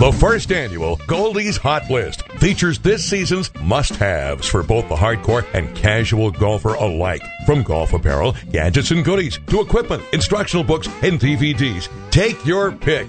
The first annual Goldie's Hot List features this season's must haves for both the hardcore and casual golfer alike. From golf apparel, gadgets, and goodies to equipment, instructional books, and DVDs. Take your pick.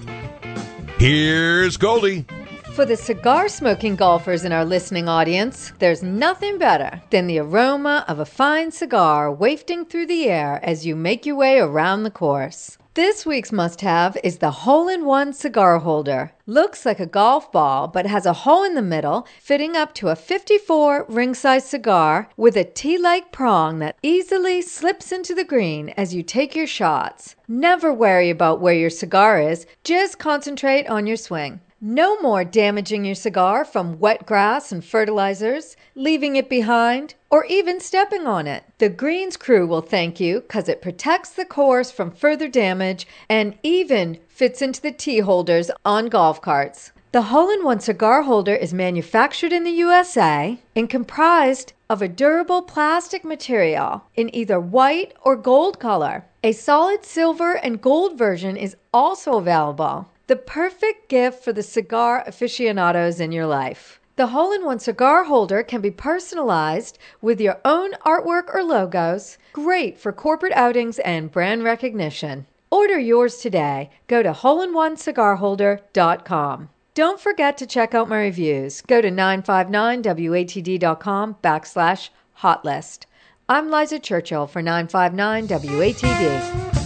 Here's Goldie. For the cigar smoking golfers in our listening audience, there's nothing better than the aroma of a fine cigar wafting through the air as you make your way around the course. This week's must have is the hole in one cigar holder. Looks like a golf ball, but has a hole in the middle, fitting up to a 54 ring size cigar with a T like prong that easily slips into the green as you take your shots. Never worry about where your cigar is, just concentrate on your swing. No more damaging your cigar from wet grass and fertilizers, leaving it behind, or even stepping on it. The Greens crew will thank you because it protects the course from further damage and even fits into the tee holders on golf carts. The hole in one cigar holder is manufactured in the USA and comprised of a durable plastic material in either white or gold color. A solid silver and gold version is also available the perfect gift for the cigar aficionados in your life. The hole in one cigar holder can be personalized with your own artwork or logos, great for corporate outings and brand recognition. Order yours today. Go to holeinoneCigarHolder.com. Don't forget to check out my reviews. Go to 959watd.com backslash hotlist. I'm Liza Churchill for 959 WATD.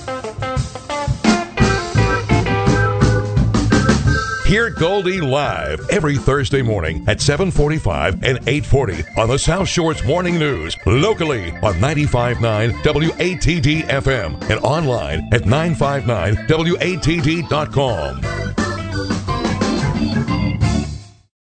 Hear Goldie live every Thursday morning at 745 and 840 on the South Shore's Morning News, locally on 95.9 WATD FM and online at 959watd.com.